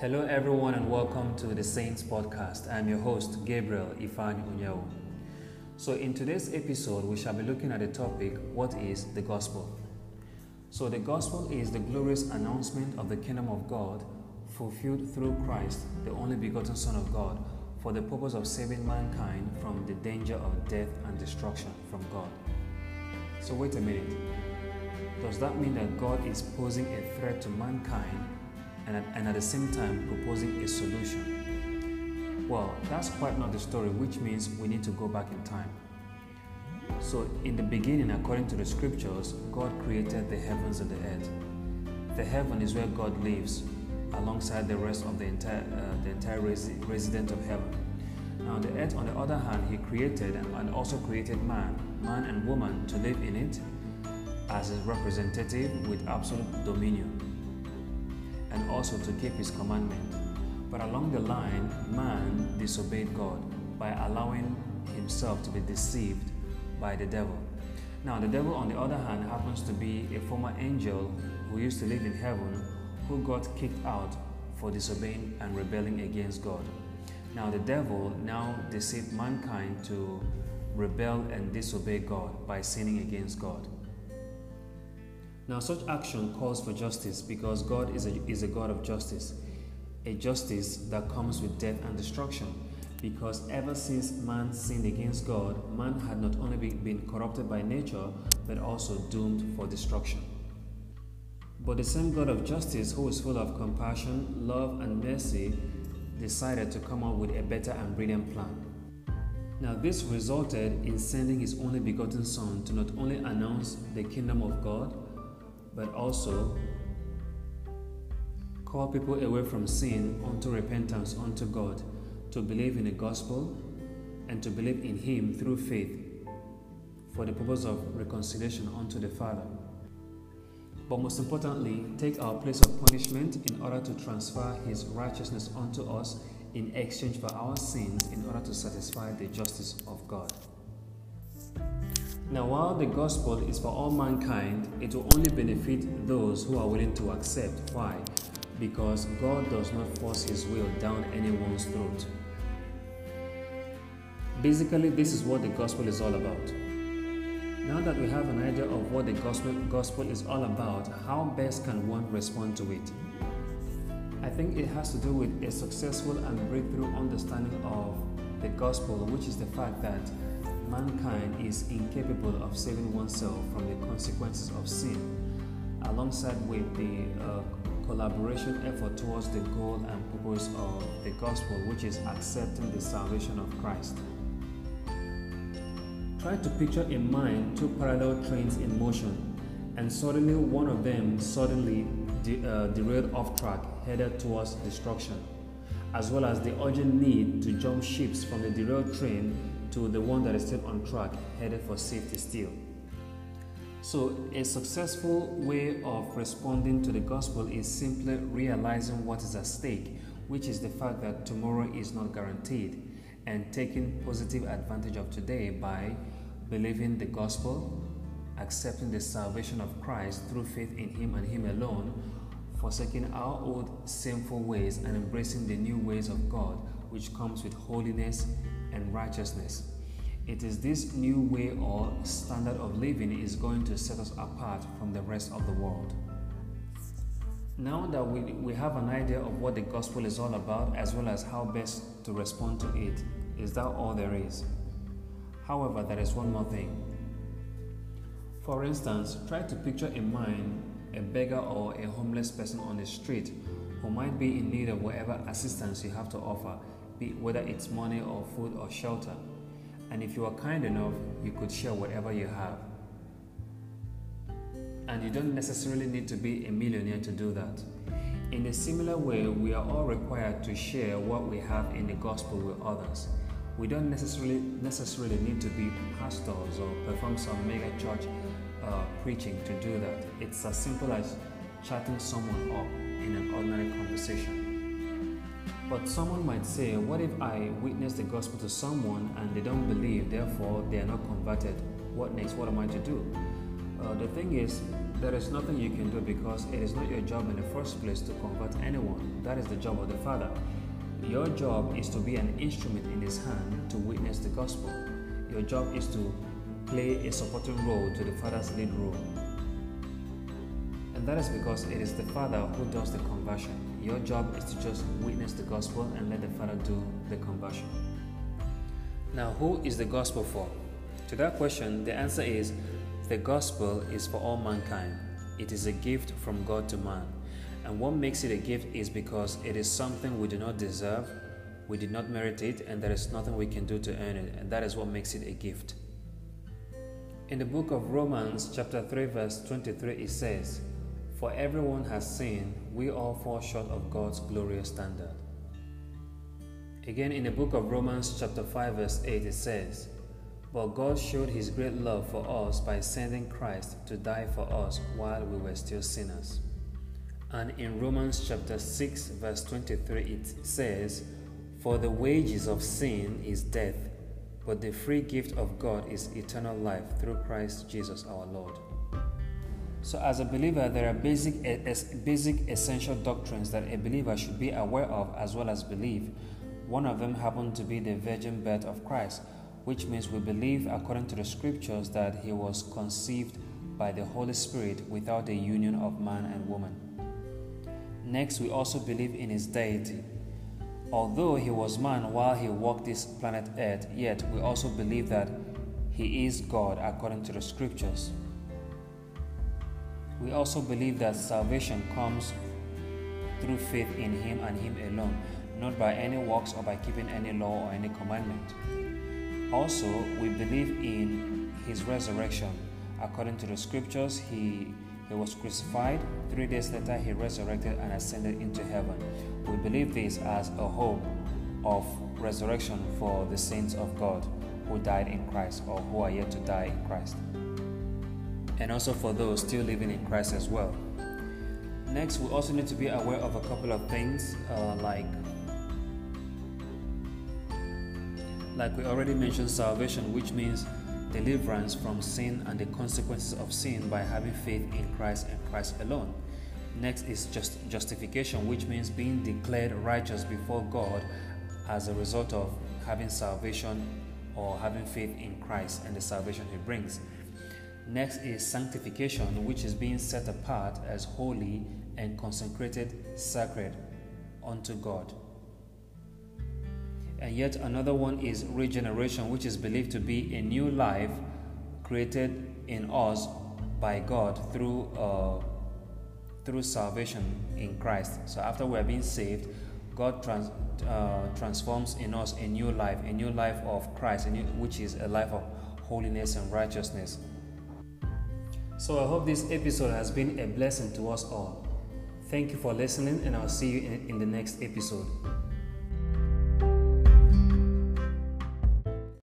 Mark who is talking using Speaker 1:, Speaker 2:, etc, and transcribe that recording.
Speaker 1: Hello, everyone, and welcome to the Saints Podcast. I'm your host, Gabriel Ifan Unyewo. So, in today's episode, we shall be looking at the topic What is the Gospel? So, the Gospel is the glorious announcement of the kingdom of God fulfilled through Christ, the only begotten Son of God, for the purpose of saving mankind from the danger of death and destruction from God. So, wait a minute. Does that mean that God is posing a threat to mankind and at, and at the same time proposing a solution. Well, that's quite not the story, which means we need to go back in time. So, in the beginning, according to the scriptures, God created the heavens and the earth. The heaven is where God lives alongside the rest of the entire, uh, the entire resi- resident of heaven. Now, the earth, on the other hand, He created and also created man, man and woman, to live in it as His representative with absolute dominion and also to keep his commandment. But along the line, man disobeyed God by allowing himself to be deceived by the devil. Now, the devil, on the other hand, happens to be a former angel who used to live in heaven who got kicked out for disobeying and rebelling against God. Now, the devil now deceived mankind to rebel and disobey God by sinning against God. Now, such action calls for justice because God is a, is a God of justice, a justice that comes with death and destruction. Because ever since man sinned against God, man had not only been corrupted by nature, but also doomed for destruction. But the same God of justice, who is full of compassion, love, and mercy, decided to come up with a better and brilliant plan. Now, this resulted in sending his only begotten Son to not only announce the kingdom of God, but also call people away from sin unto repentance unto God, to believe in the gospel and to believe in Him through faith for the purpose of reconciliation unto the Father. But most importantly, take our place of punishment in order to transfer His righteousness unto us in exchange for our sins in order to satisfy the justice of God. Now, while the gospel is for all mankind, it will only benefit those who are willing to accept. Why? Because God does not force His will down anyone's throat. Basically, this is what the gospel is all about. Now that we have an idea of what the gospel, gospel is all about, how best can one respond to it? I think it has to do with a successful and breakthrough understanding of the gospel, which is the fact that mankind is incapable of saving oneself from the consequences of sin, alongside with the uh, collaboration effort towards the goal and purpose of the gospel, which is accepting the salvation of Christ. Try to picture in mind two parallel trains in motion, and suddenly one of them suddenly de- uh, derailed off track, headed towards destruction, as well as the urgent need to jump ships from the derailed train to the one that is still on track, headed for safety still. So, a successful way of responding to the gospel is simply realizing what is at stake, which is the fact that tomorrow is not guaranteed, and taking positive advantage of today by believing the gospel, accepting the salvation of Christ through faith in Him and Him alone, forsaking our old sinful ways and embracing the new ways of God, which comes with holiness and righteousness. It is this new way or standard of living is going to set us apart from the rest of the world. Now that we, we have an idea of what the gospel is all about, as well as how best to respond to it, is that all there is? However, there is one more thing. For instance, try to picture in mind a beggar or a homeless person on the street who might be in need of whatever assistance you have to offer, whether it's money or food or shelter. And if you are kind enough, you could share whatever you have. And you don't necessarily need to be a millionaire to do that. In a similar way, we are all required to share what we have in the gospel with others. We don't necessarily necessarily need to be pastors or perform some mega church uh, preaching to do that. It's as simple as chatting someone up in an ordinary conversation. But someone might say, What if I witness the gospel to someone and they don't believe, therefore they are not converted? What next? What am I to do? Uh, the thing is, there is nothing you can do because it is not your job in the first place to convert anyone. That is the job of the Father. Your job is to be an instrument in His hand to witness the gospel. Your job is to play a supporting role to the Father's lead role. And that is because it is the Father who does the conversion. Your job is to just witness the gospel and let the Father do the conversion. Now, who is the gospel for? To that question, the answer is the gospel is for all mankind. It is a gift from God to man. And what makes it a gift is because it is something we do not deserve, we did not merit it, and there is nothing we can do to earn it. And that is what makes it a gift. In the book of Romans, chapter 3, verse 23, it says, For everyone has sinned, we all fall short of God's glorious standard. Again, in the book of Romans, chapter 5, verse 8, it says, but God showed his great love for us by sending Christ to die for us while we were still sinners. And in Romans chapter 6 verse 23 it says, "For the wages of sin is death, but the free gift of God is eternal life through Christ Jesus our Lord." So as a believer, there are basic basic essential doctrines that a believer should be aware of as well as believe. One of them happened to be the virgin birth of Christ which means we believe, according to the scriptures, that he was conceived by the Holy Spirit without the union of man and woman. Next, we also believe in his deity. Although he was man while he walked this planet Earth, yet we also believe that he is God according to the scriptures. We also believe that salvation comes through faith in him and him alone, not by any works or by keeping any law or any commandment. Also, we believe in his resurrection. According to the scriptures, he, he was crucified. Three days later, he resurrected and ascended into heaven. We believe this as a hope of resurrection for the saints of God who died in Christ or who are yet to die in Christ. And also for those still living in Christ as well. Next, we also need to be aware of a couple of things uh, like Like we already mentioned, salvation, which means deliverance from sin and the consequences of sin by having faith in Christ and Christ alone. Next is just justification, which means being declared righteous before God as a result of having salvation or having faith in Christ and the salvation he brings. Next is sanctification, which is being set apart as holy and consecrated, sacred unto God. And yet another one is regeneration, which is believed to be a new life created in us by God through uh, through salvation in Christ. So after we are being saved, God trans, uh, transforms in us a new life, a new life of Christ, new, which is a life of holiness and righteousness. So I hope this episode has been a blessing to us all. Thank you for listening, and I'll see you in, in the next episode.